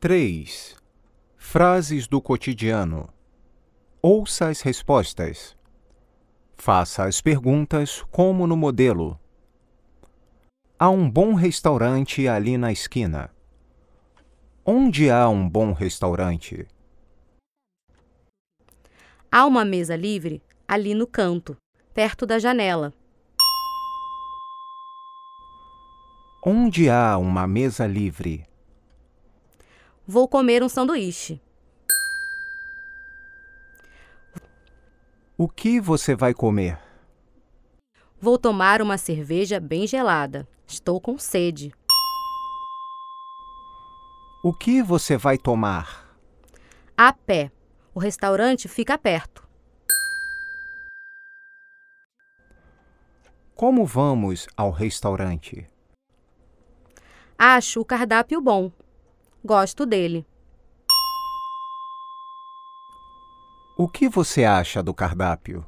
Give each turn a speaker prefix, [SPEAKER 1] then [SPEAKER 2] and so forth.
[SPEAKER 1] 3. Frases do cotidiano. Ouça as respostas. Faça as perguntas como no modelo. Há um bom restaurante ali na esquina. Onde há um bom restaurante?
[SPEAKER 2] Há uma mesa livre ali no canto, perto da janela.
[SPEAKER 1] Onde há uma mesa livre?
[SPEAKER 2] Vou comer um sanduíche.
[SPEAKER 1] O que você vai comer?
[SPEAKER 2] Vou tomar uma cerveja bem gelada. Estou com sede.
[SPEAKER 1] O que você vai tomar?
[SPEAKER 2] A pé. O restaurante fica perto.
[SPEAKER 1] Como vamos ao restaurante?
[SPEAKER 2] Acho o cardápio bom. Gosto dele.
[SPEAKER 1] O que você acha do cardápio?